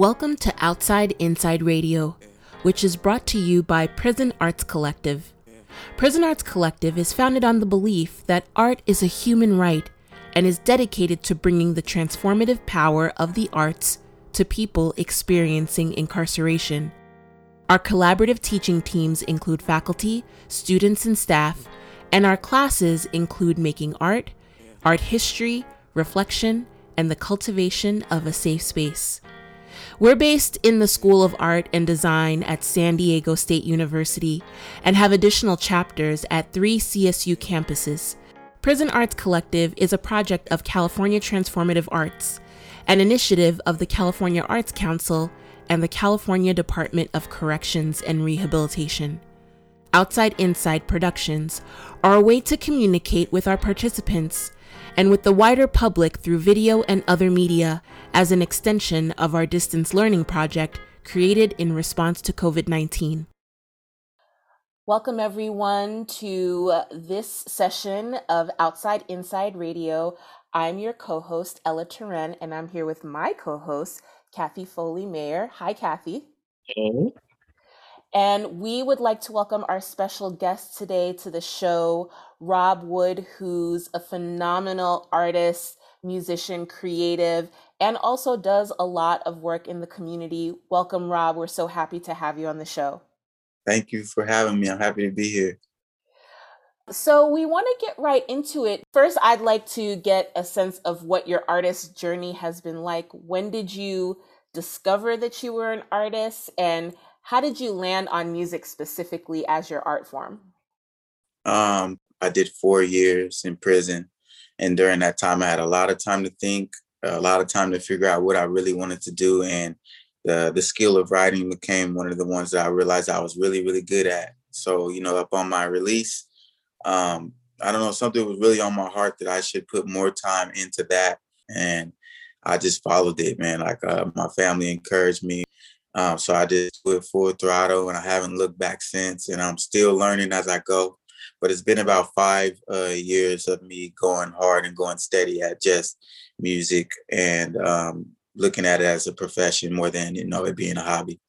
Welcome to Outside Inside Radio, which is brought to you by Prison Arts Collective. Prison Arts Collective is founded on the belief that art is a human right and is dedicated to bringing the transformative power of the arts to people experiencing incarceration. Our collaborative teaching teams include faculty, students, and staff, and our classes include making art, art history, reflection, and the cultivation of a safe space. We're based in the School of Art and Design at San Diego State University and have additional chapters at three CSU campuses. Prison Arts Collective is a project of California Transformative Arts, an initiative of the California Arts Council and the California Department of Corrections and Rehabilitation. Outside Inside Productions are a way to communicate with our participants and with the wider public through video and other media as an extension of our distance learning project created in response to COVID 19. Welcome, everyone, to this session of Outside Inside Radio. I'm your co host, Ella Turenne, and I'm here with my co host, Kathy Foley Mayer. Hi, Kathy. Hey. And we would like to welcome our special guest today to the show, Rob Wood, who's a phenomenal artist, musician, creative, and also does a lot of work in the community. Welcome, Rob. We're so happy to have you on the show. Thank you for having me. I'm happy to be here. So, we want to get right into it. First, I'd like to get a sense of what your artist journey has been like. When did you discover that you were an artist? And how did you land on music specifically as your art form? Um, I did four years in prison. And during that time, I had a lot of time to think, a lot of time to figure out what I really wanted to do. And the, the skill of writing became one of the ones that I realized I was really, really good at. So, you know, up on my release, um, I don't know, something was really on my heart that I should put more time into that. And I just followed it, man. Like uh, my family encouraged me. Um, so I just went full throttle and I haven't looked back since. And I'm still learning as I go. But it's been about five uh, years of me going hard and going steady at just music and um, looking at it as a profession more than, you know, it being a hobby.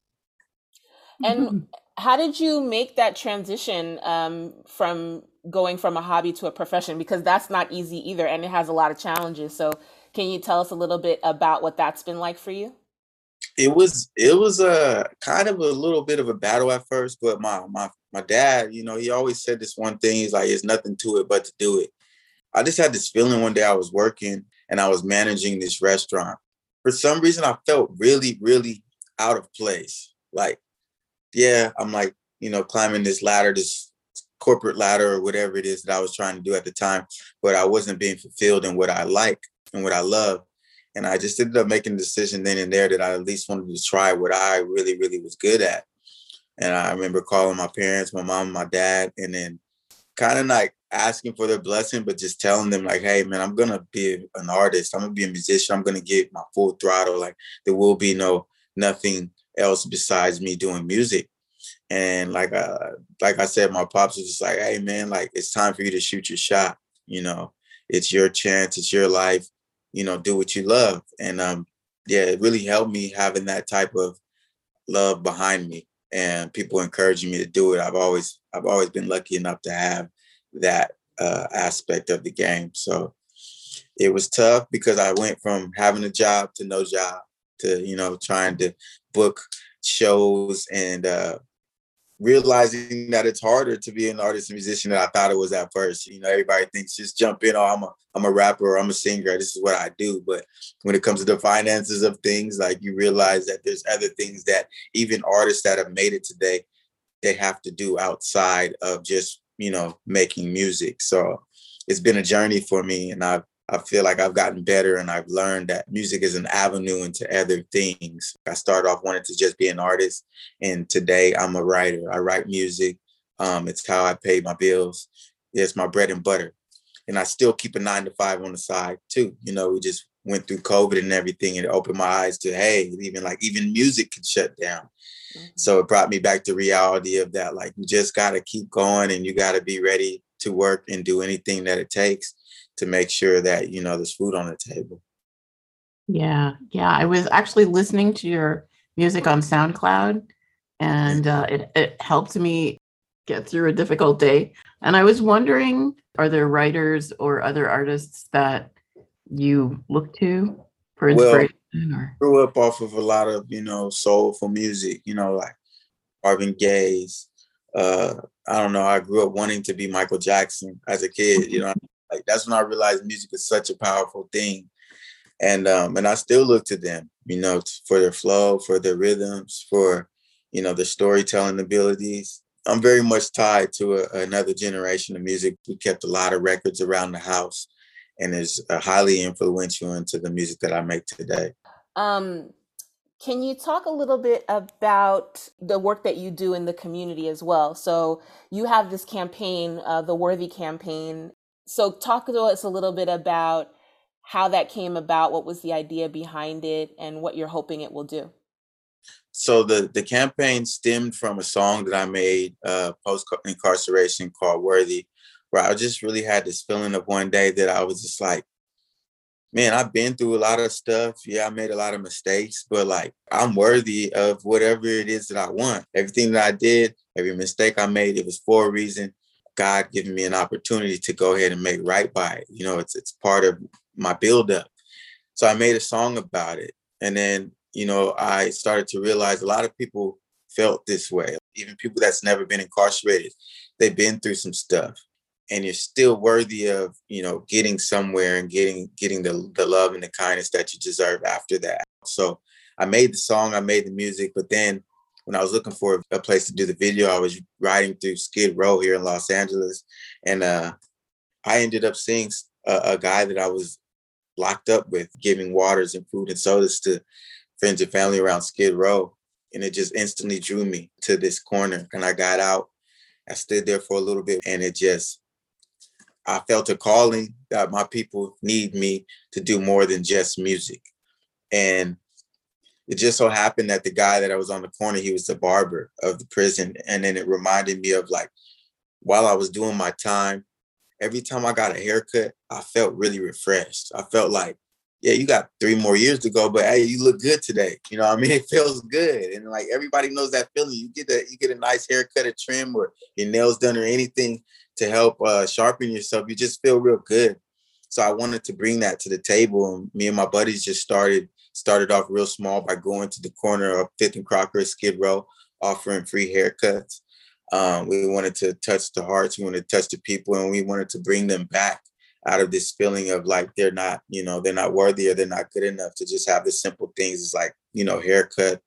And how did you make that transition um, from going from a hobby to a profession? Because that's not easy either. And it has a lot of challenges. So can you tell us a little bit about what that's been like for you? It was it was a kind of a little bit of a battle at first, but my my my dad, you know, he always said this one thing. He's like, "There's nothing to it but to do it." I just had this feeling one day I was working and I was managing this restaurant. For some reason, I felt really, really out of place. Like, yeah, I'm like, you know, climbing this ladder, this corporate ladder or whatever it is that I was trying to do at the time, but I wasn't being fulfilled in what I like and what I love. And I just ended up making a decision then and there that I at least wanted to try what I really, really was good at. And I remember calling my parents, my mom, my dad, and then kind of like asking for their blessing, but just telling them like, hey man, I'm gonna be an artist. I'm gonna be a musician. I'm gonna get my full throttle. Like there will be no nothing else besides me doing music. And like uh like I said, my pops was just like, hey man, like it's time for you to shoot your shot. You know, it's your chance, it's your life you know, do what you love. And um, yeah, it really helped me having that type of love behind me and people encouraging me to do it. I've always I've always been lucky enough to have that uh, aspect of the game. So it was tough because I went from having a job to no job to you know trying to book shows and uh, realizing that it's harder to be an artist and musician than I thought it was at first. You know, everybody thinks just jump in, oh, I'm a I'm a rapper or I'm a singer, this is what I do. But when it comes to the finances of things, like you realize that there's other things that even artists that have made it today, they have to do outside of just, you know, making music. So it's been a journey for me and I've I feel like I've gotten better and I've learned that music is an avenue into other things. I started off wanting to just be an artist, and today I'm a writer. I write music. Um, it's how I pay my bills. It's my bread and butter. And I still keep a nine to five on the side too. You know, we just went through COVID and everything, and it opened my eyes to hey, even like even music can shut down. Mm-hmm. So it brought me back to reality of that. Like you just gotta keep going and you gotta be ready to work and do anything that it takes to make sure that you know there's food on the table Yeah, yeah. I was actually listening to your music on SoundCloud, and uh, it it helped me get through a difficult day. And I was wondering, are there writers or other artists that you look to for inspiration? Well, or? grew up off of a lot of you know soulful music. You know, like Marvin Gaye's. Uh, I don't know. I grew up wanting to be Michael Jackson as a kid. You know, like that's when I realized music is such a powerful thing and um, and I still look to them, you know, for their flow, for their rhythms, for you know their storytelling abilities. I'm very much tied to a, another generation of music. We kept a lot of records around the house, and is highly influential into the music that I make today. Um, can you talk a little bit about the work that you do in the community as well? So you have this campaign, uh, the Worthy campaign. So talk to us a little bit about how that came about, what was the idea behind it, and what you're hoping it will do. So the the campaign stemmed from a song that I made uh, post incarceration called "Worthy," where I just really had this feeling of one day that I was just like, man, I've been through a lot of stuff. Yeah, I made a lot of mistakes, but like I'm worthy of whatever it is that I want. Everything that I did, every mistake I made, it was for a reason. God giving me an opportunity to go ahead and make right by it. You know, it's it's part of my buildup. So I made a song about it. And then, you know, I started to realize a lot of people felt this way. Even people that's never been incarcerated, they've been through some stuff. And you're still worthy of, you know, getting somewhere and getting getting the, the love and the kindness that you deserve after that. So I made the song, I made the music, but then when I was looking for a place to do the video, I was riding through Skid Row here in Los Angeles, and uh, I ended up seeing a, a, guy that I was locked up with, giving waters and food and sodas to friends and family around Skid Row. And it just instantly drew me to this corner. And I got out. I stood there for a little bit and it just, I felt a calling that my people need me to do more than just music. And it just so happened that the guy that I was on the corner, he was the barber of the prison. And then it reminded me of like, while I was doing my time, every time I got a haircut, I felt really refreshed. I felt like, yeah, you got three more years to go, but hey, you look good today. You know, I mean, it feels good, and like everybody knows that feeling. You get that, you get a nice haircut, a trim, or your nails done, or anything to help uh, sharpen yourself. You just feel real good. So I wanted to bring that to the table, and me and my buddies just started started off real small by going to the corner of Fifth and Crocker, Skid Row, offering free haircuts. Um, we wanted to touch the hearts, we wanted to touch the people, and we wanted to bring them back out of this feeling of like they're not, you know, they're not worthy or they're not good enough to just have the simple things. It's like, you know, haircut,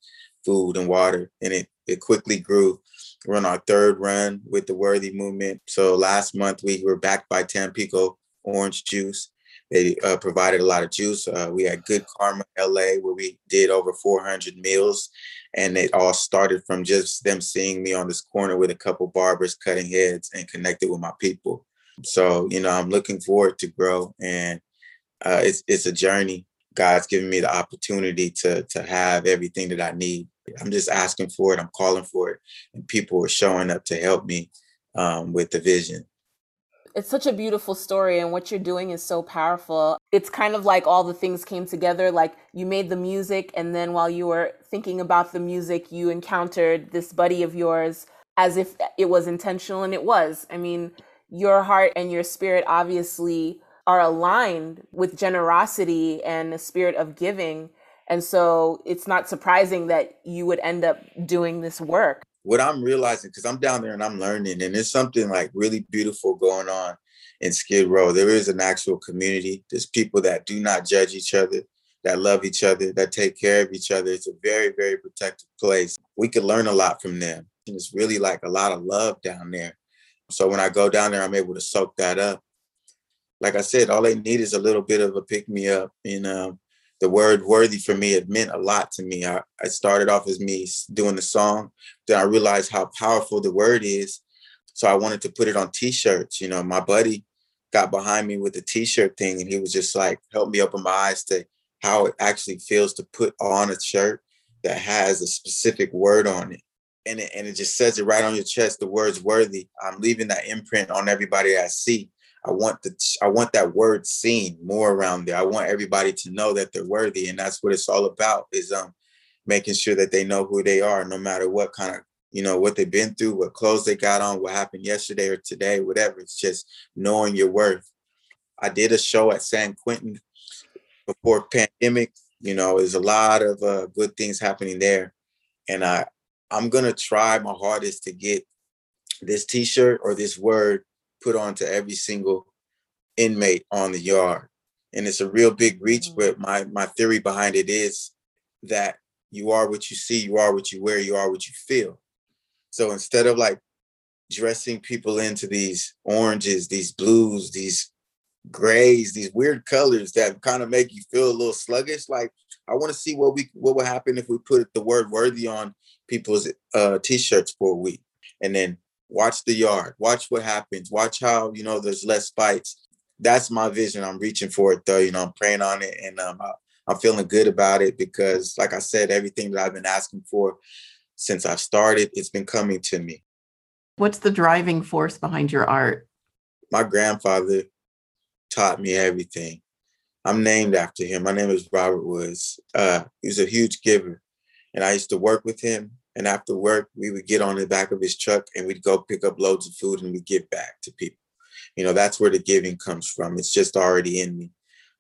food, and water. And it it quickly grew. We're on our third run with the Worthy movement. So last month we were backed by Tampico Orange Juice. They uh, provided a lot of juice. Uh, we had Good Karma LA, where we did over 400 meals. And it all started from just them seeing me on this corner with a couple barbers cutting heads and connected with my people. So, you know, I'm looking forward to grow. And uh, it's, it's a journey. God's given me the opportunity to, to have everything that I need. I'm just asking for it. I'm calling for it. And people are showing up to help me um, with the vision it's such a beautiful story and what you're doing is so powerful. It's kind of like all the things came together like you made the music and then while you were thinking about the music you encountered this buddy of yours as if it was intentional and it was. I mean your heart and your spirit obviously are aligned with generosity and a spirit of giving and so it's not surprising that you would end up doing this work what I'm realizing, because I'm down there and I'm learning, and there's something like really beautiful going on in Skid Row. There is an actual community. There's people that do not judge each other, that love each other, that take care of each other. It's a very, very protective place. We could learn a lot from them. And it's really like a lot of love down there. So when I go down there, I'm able to soak that up. Like I said, all they need is a little bit of a pick me up. And um, the word worthy for me, it meant a lot to me. I, I started off as me doing the song. Then I realized how powerful the word is. So I wanted to put it on t-shirts. You know, my buddy got behind me with the t-shirt thing and he was just like, help me open my eyes to how it actually feels to put on a shirt that has a specific word on it. And it, and it just says it right on your chest, the words worthy. I'm leaving that imprint on everybody I see. I want the I want that word seen more around there. I want everybody to know that they're worthy, and that's what it's all about. Is um making sure that they know who they are, no matter what kind of you know what they've been through, what clothes they got on, what happened yesterday or today, whatever. It's just knowing your worth. I did a show at San Quentin before pandemic. You know, there's a lot of uh, good things happening there, and I I'm gonna try my hardest to get this T-shirt or this word put onto every single inmate on the yard. And it's a real big reach, mm. but my my theory behind it is that you are what you see, you are what you wear, you are what you feel. So instead of like dressing people into these oranges, these blues, these grays, these weird colors that kind of make you feel a little sluggish, like I want to see what we what would happen if we put the word worthy on people's uh, t-shirts for a week and then watch the yard, watch what happens, watch how, you know, there's less fights. That's my vision. I'm reaching for it though, you know, I'm praying on it and um, I, I'm feeling good about it because, like I said, everything that I've been asking for since I've started, it's been coming to me. What's the driving force behind your art? My grandfather taught me everything. I'm named after him. My name is Robert Woods. Uh, he was a huge giver, and I used to work with him and after work, we would get on the back of his truck and we'd go pick up loads of food and we give back to people. You know, that's where the giving comes from. It's just already in me.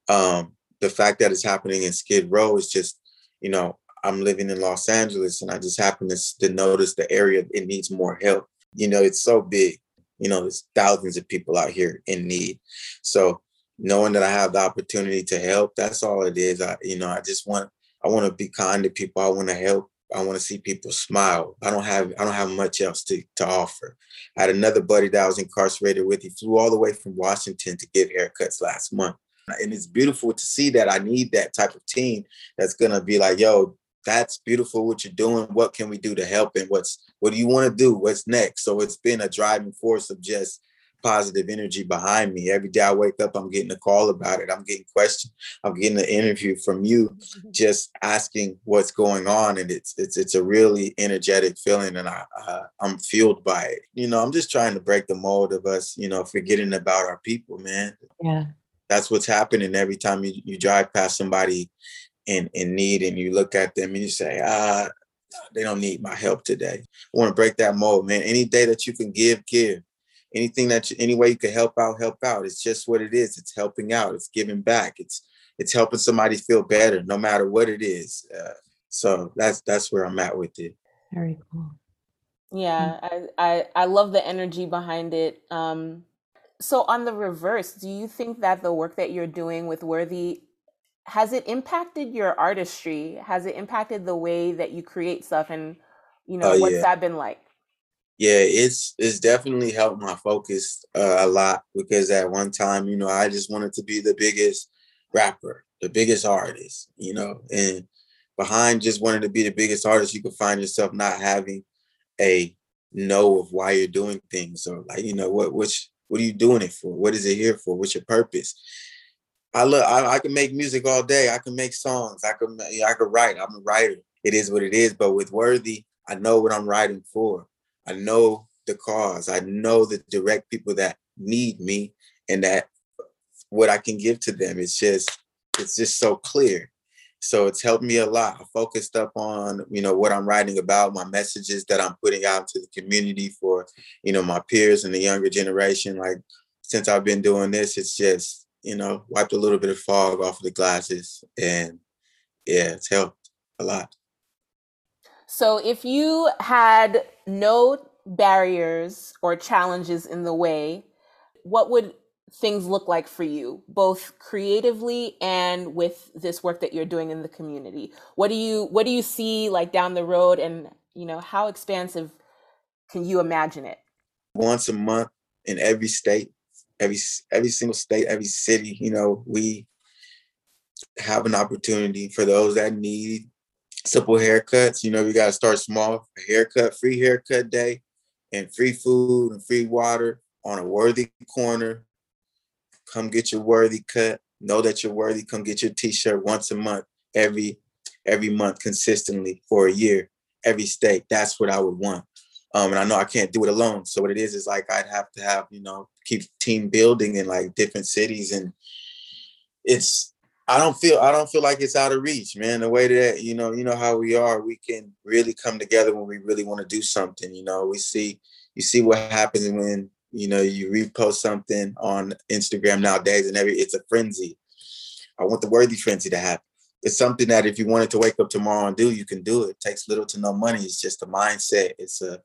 Um, the fact that it's happening in Skid Row is just, you know, I'm living in Los Angeles and I just happen to, to notice the area it needs more help. You know, it's so big. You know, there's thousands of people out here in need. So knowing that I have the opportunity to help, that's all it is. I, you know, I just want I want to be kind to people. I want to help I want to see people smile. I don't have I don't have much else to, to offer. I had another buddy that I was incarcerated with. He flew all the way from Washington to get haircuts last month. And it's beautiful to see that I need that type of team that's gonna be like, yo, that's beautiful what you're doing. What can we do to help? And what's what do you want to do? What's next? So it's been a driving force of just positive energy behind me. Every day I wake up, I'm getting a call about it. I'm getting questions. I'm getting an interview from you, mm-hmm. just asking what's going on, and it's it's it's a really energetic feeling, and I uh, I'm fueled by it. You know, I'm just trying to break the mold of us, you know, forgetting about our people, man. Yeah, that's what's happening every time you you drive past somebody in in need, and you look at them and you say, ah. They don't need my help today. I want to break that mold, man. Any day that you can give, give anything that you, any way you can help out, help out. It's just what it is. It's helping out. It's giving back. It's it's helping somebody feel better, no matter what it is. Uh, so that's that's where I'm at with it. Very cool. Yeah, I, I I love the energy behind it. Um, so on the reverse, do you think that the work that you're doing with Worthy has it impacted your artistry? Has it impacted the way that you create stuff? And you know, uh, what's yeah. that been like? Yeah, it's it's definitely helped my focus uh, a lot because at one time, you know, I just wanted to be the biggest rapper, the biggest artist, you know, and behind just wanting to be the biggest artist, you can find yourself not having a know of why you're doing things or like, you know, what which what are you doing it for? What is it here for? What's your purpose? I look, I, I can make music all day. I can make songs. I can, I can write. I'm a writer. It is what it is. But with Worthy, I know what I'm writing for. I know the cause. I know the direct people that need me and that what I can give to them. It's just, it's just so clear. So it's helped me a lot. I focused up on, you know, what I'm writing about, my messages that I'm putting out to the community for, you know, my peers and the younger generation. Like since I've been doing this, it's just, you know, wiped a little bit of fog off of the glasses. And yeah, it's helped a lot. So if you had no barriers or challenges in the way, what would things look like for you both creatively and with this work that you're doing in the community? What do you what do you see like down the road and you know how expansive can you imagine it? Once a month in every state every every single state every city you know we have an opportunity for those that need simple haircuts. You know, we got to start small. Haircut, free haircut day, and free food and free water on a worthy corner. Come get your worthy cut. Know that you're worthy. Come get your t-shirt once a month, every every month consistently for a year, every state. That's what I would want. Um, and I know I can't do it alone. So what it is is like I'd have to have, you know, keep team building in like different cities. And it's I don't feel I don't feel like it's out of reach, man. The way that, you know, you know how we are, we can really come together when we really want to do something. You know, we see you see what happens when, you know, you repost something on Instagram nowadays and every it's a frenzy. I want the worthy frenzy to happen it's something that if you wanted to wake up tomorrow and do, you can do it. it takes little to no money. It's just a mindset. It's a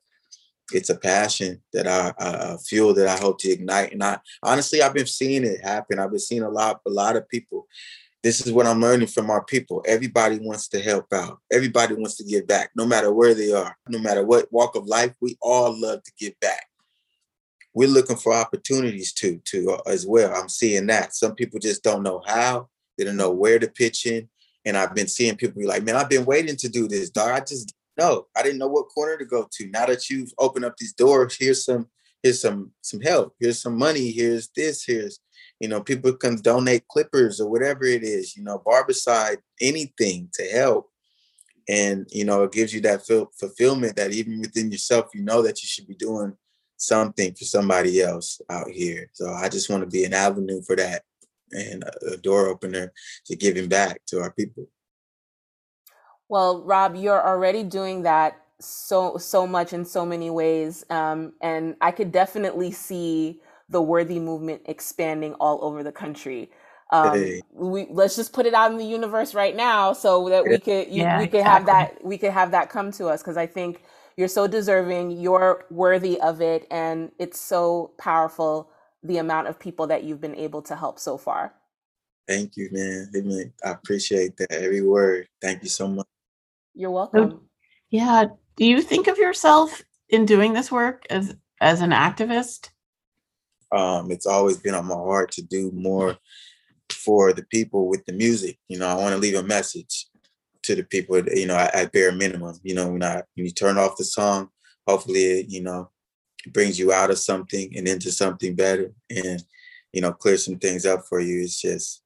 it's a passion that I, I, feel that I hope to ignite. And I honestly, I've been seeing it happen. I've been seeing a lot, a lot of people. This is what I'm learning from our people. Everybody wants to help out. Everybody wants to give back, no matter where they are, no matter what walk of life. We all love to give back. We're looking for opportunities to, to uh, as well. I'm seeing that. Some people just don't know how. They don't know where to pitch in and I've been seeing people be like, man, I've been waiting to do this, dog. I just know. I didn't know what corner to go to. Now that you've opened up these doors, here's some, here's some, some help. Here's some money. Here's this. Here's, you know, people can donate clippers or whatever it is, you know, barbicide, anything to help. And, you know, it gives you that fulfillment that even within yourself, you know that you should be doing something for somebody else out here. So I just want to be an avenue for that and a door opener to giving back to our people. Well, Rob, you're already doing that so so much in so many ways, um, and I could definitely see the worthy movement expanding all over the country. Um, hey. we let's just put it out in the universe right now, so that we could you, yeah, we could exactly. have that we could have that come to us because I think you're so deserving, you're worthy of it, and it's so powerful the amount of people that you've been able to help so far. Thank you, man. I appreciate that every word. Thank you so much. You're welcome. yeah. Do you think of yourself in doing this work as as an activist? Um, it's always been on my heart to do more for the people with the music. You know, I want to leave a message to the people. You know, at, at bare minimum. You know, when I when you turn off the song, hopefully, it, you know, it brings you out of something and into something better and you know clear some things up for you it's just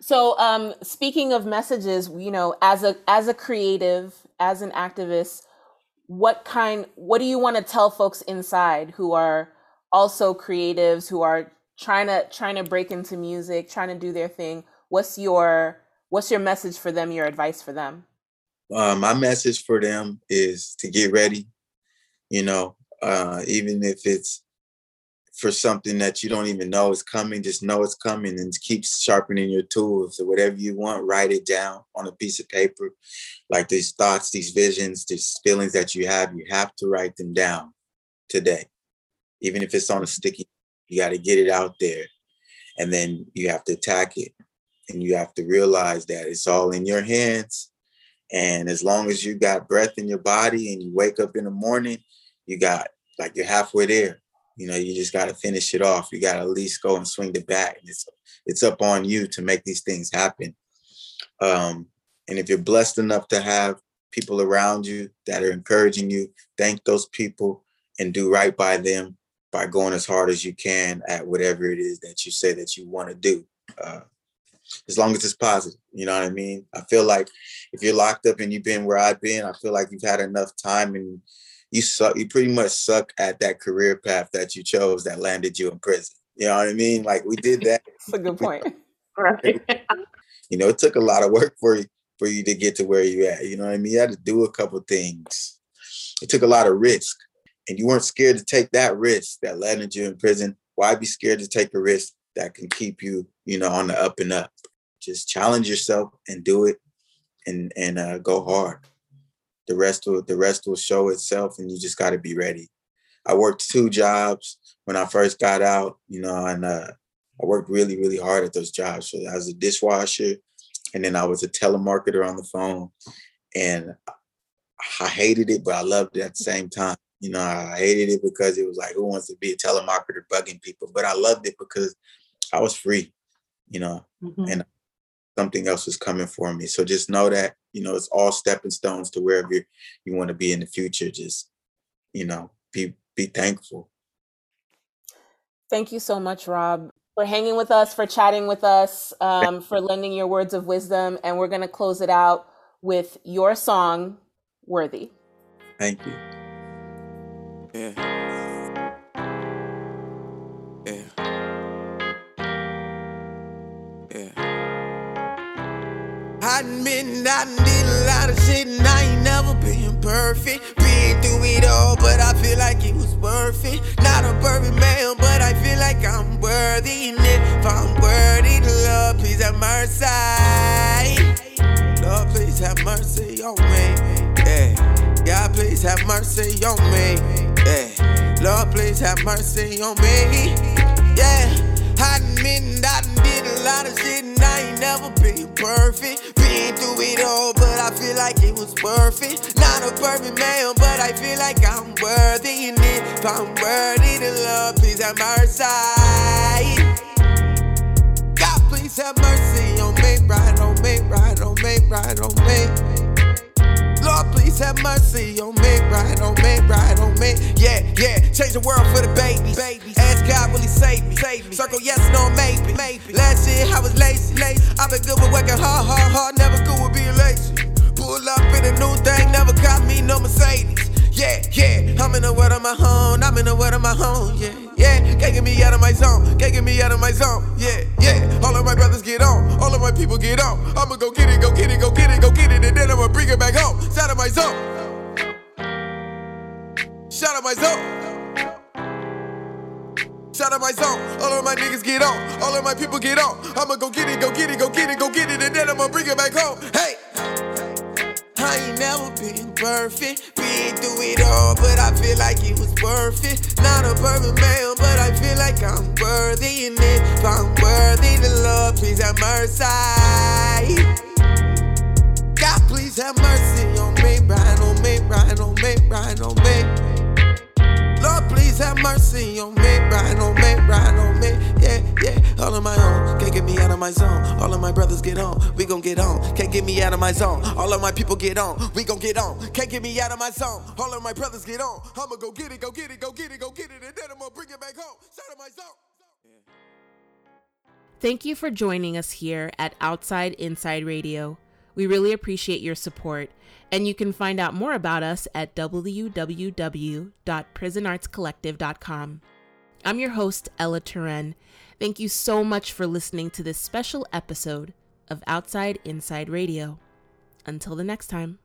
so um speaking of messages you know as a as a creative as an activist what kind what do you want to tell folks inside who are also creatives who are trying to trying to break into music trying to do their thing what's your what's your message for them your advice for them uh, my message for them is to get ready you know uh, even if it's for something that you don't even know is coming, just know it's coming and keep sharpening your tools. So whatever you want, write it down on a piece of paper. Like these thoughts, these visions, these feelings that you have, you have to write them down today. Even if it's on a sticky, you got to get it out there. And then you have to attack it. And you have to realize that it's all in your hands. And as long as you got breath in your body and you wake up in the morning, you got like you're halfway there. You know, you just got to finish it off. You got to at least go and swing the bat. It's it's up on you to make these things happen. Um, and if you're blessed enough to have people around you that are encouraging you, thank those people and do right by them by going as hard as you can at whatever it is that you say that you want to do. Uh, as long as it's positive, you know what I mean? I feel like if you're locked up and you've been where I've been, I feel like you've had enough time and you suck you pretty much suck at that career path that you chose that landed you in prison you know what i mean? Like we did that. That's a good point. Right. You know it took a lot of work for you for you to get to where you at you know what i mean? You had to do a couple things. It took a lot of risk and you weren't scared to take that risk that landed you in prison why be scared to take a risk that can keep you you know on the up and up? Just challenge yourself and do it and and uh, go hard. The rest will the rest will show itself and you just got to be ready. I worked two jobs when i first got out you know and uh, i worked really really hard at those jobs. So i was a dishwasher and then i was a telemarketer on the phone and i hated it but i loved it at the same time you know i hated it because it was like who wants to be a telemarketer bugging people but i loved it because i was free you know mm-hmm. and something else was coming for me. So just know that, you know, it's all stepping stones to wherever you want to be in the future. Just, you know, be be thankful. Thank you so much, Rob, for hanging with us, for chatting with us, um, for lending your words of wisdom. And we're going to close it out with your song, Worthy. Thank you. Yeah. Yeah. Yeah. I admit I did a lot of shit and I ain't never been perfect. Been through it all, but I feel like it was worth it. Not a perfect man, but I feel like I'm worthy. And if I'm worthy love, please have mercy. Lord, please have mercy on me. Yeah. God, please have mercy on me. Yeah. Lord, please have mercy on me. Yeah. I admit I did a lot of shit and I ain't never been perfect. Been through it all, but I feel like it was worth it. Not a perfect man, but I feel like I'm worthy. And if I'm worthy to love, please have mercy. God, please have mercy on me, right on me, right on me, right on me. Lord, please have mercy on me, right on me, right on me. Yeah, yeah, change the world for the babies. babies. Ask God, will He save me? Save me. Circle yes, no, maybe. maybe. Last year I was lazy, lazy. I've been good with working hard, hard, hard, never good with being lazy. Pull up in a new thing, never got me no Mercedes. Yeah, yeah, I'm in the world of my home, I'm in the world of my home, yeah, yeah. Can't get me out of my zone, can't get me out of my zone, yeah, yeah. All of my brothers get on, all of my people get on. I'ma go get it, go get it, go get it, go get it, and then I'ma bring it back home. My zone. Shout out my zone. Shout out my zone. All of my niggas get on. All of my people get on. I'ma go get it, go get it, go get it, go get it, and then I'ma bring it back home. Hey! I ain't never been perfect. Been through it all, but I feel like it was worth it. Not a perfect man, but I feel like I'm worthy. And if I'm worthy to love, please have mercy. God, please have mercy on me, right oh, on me, right oh, on me, right oh, on me. Lord, please have mercy on me, right on me, right on me. Yeah, yeah. All of my own, can't get me out of my zone. All of my brothers get on, we gon' get on. Can't get me out of my zone. All of my people get on, we gon' get on. Can't get me out of my zone. All of my brothers get on. I'ma go get it, go get it, go get it, go get it, and then I'ma bring it back home. Out my zone. Thank you for joining us here at Outside Inside Radio. We really appreciate your support, and you can find out more about us at www.prisonartscollective.com. I'm your host, Ella Turenne. Thank you so much for listening to this special episode of Outside Inside Radio. Until the next time.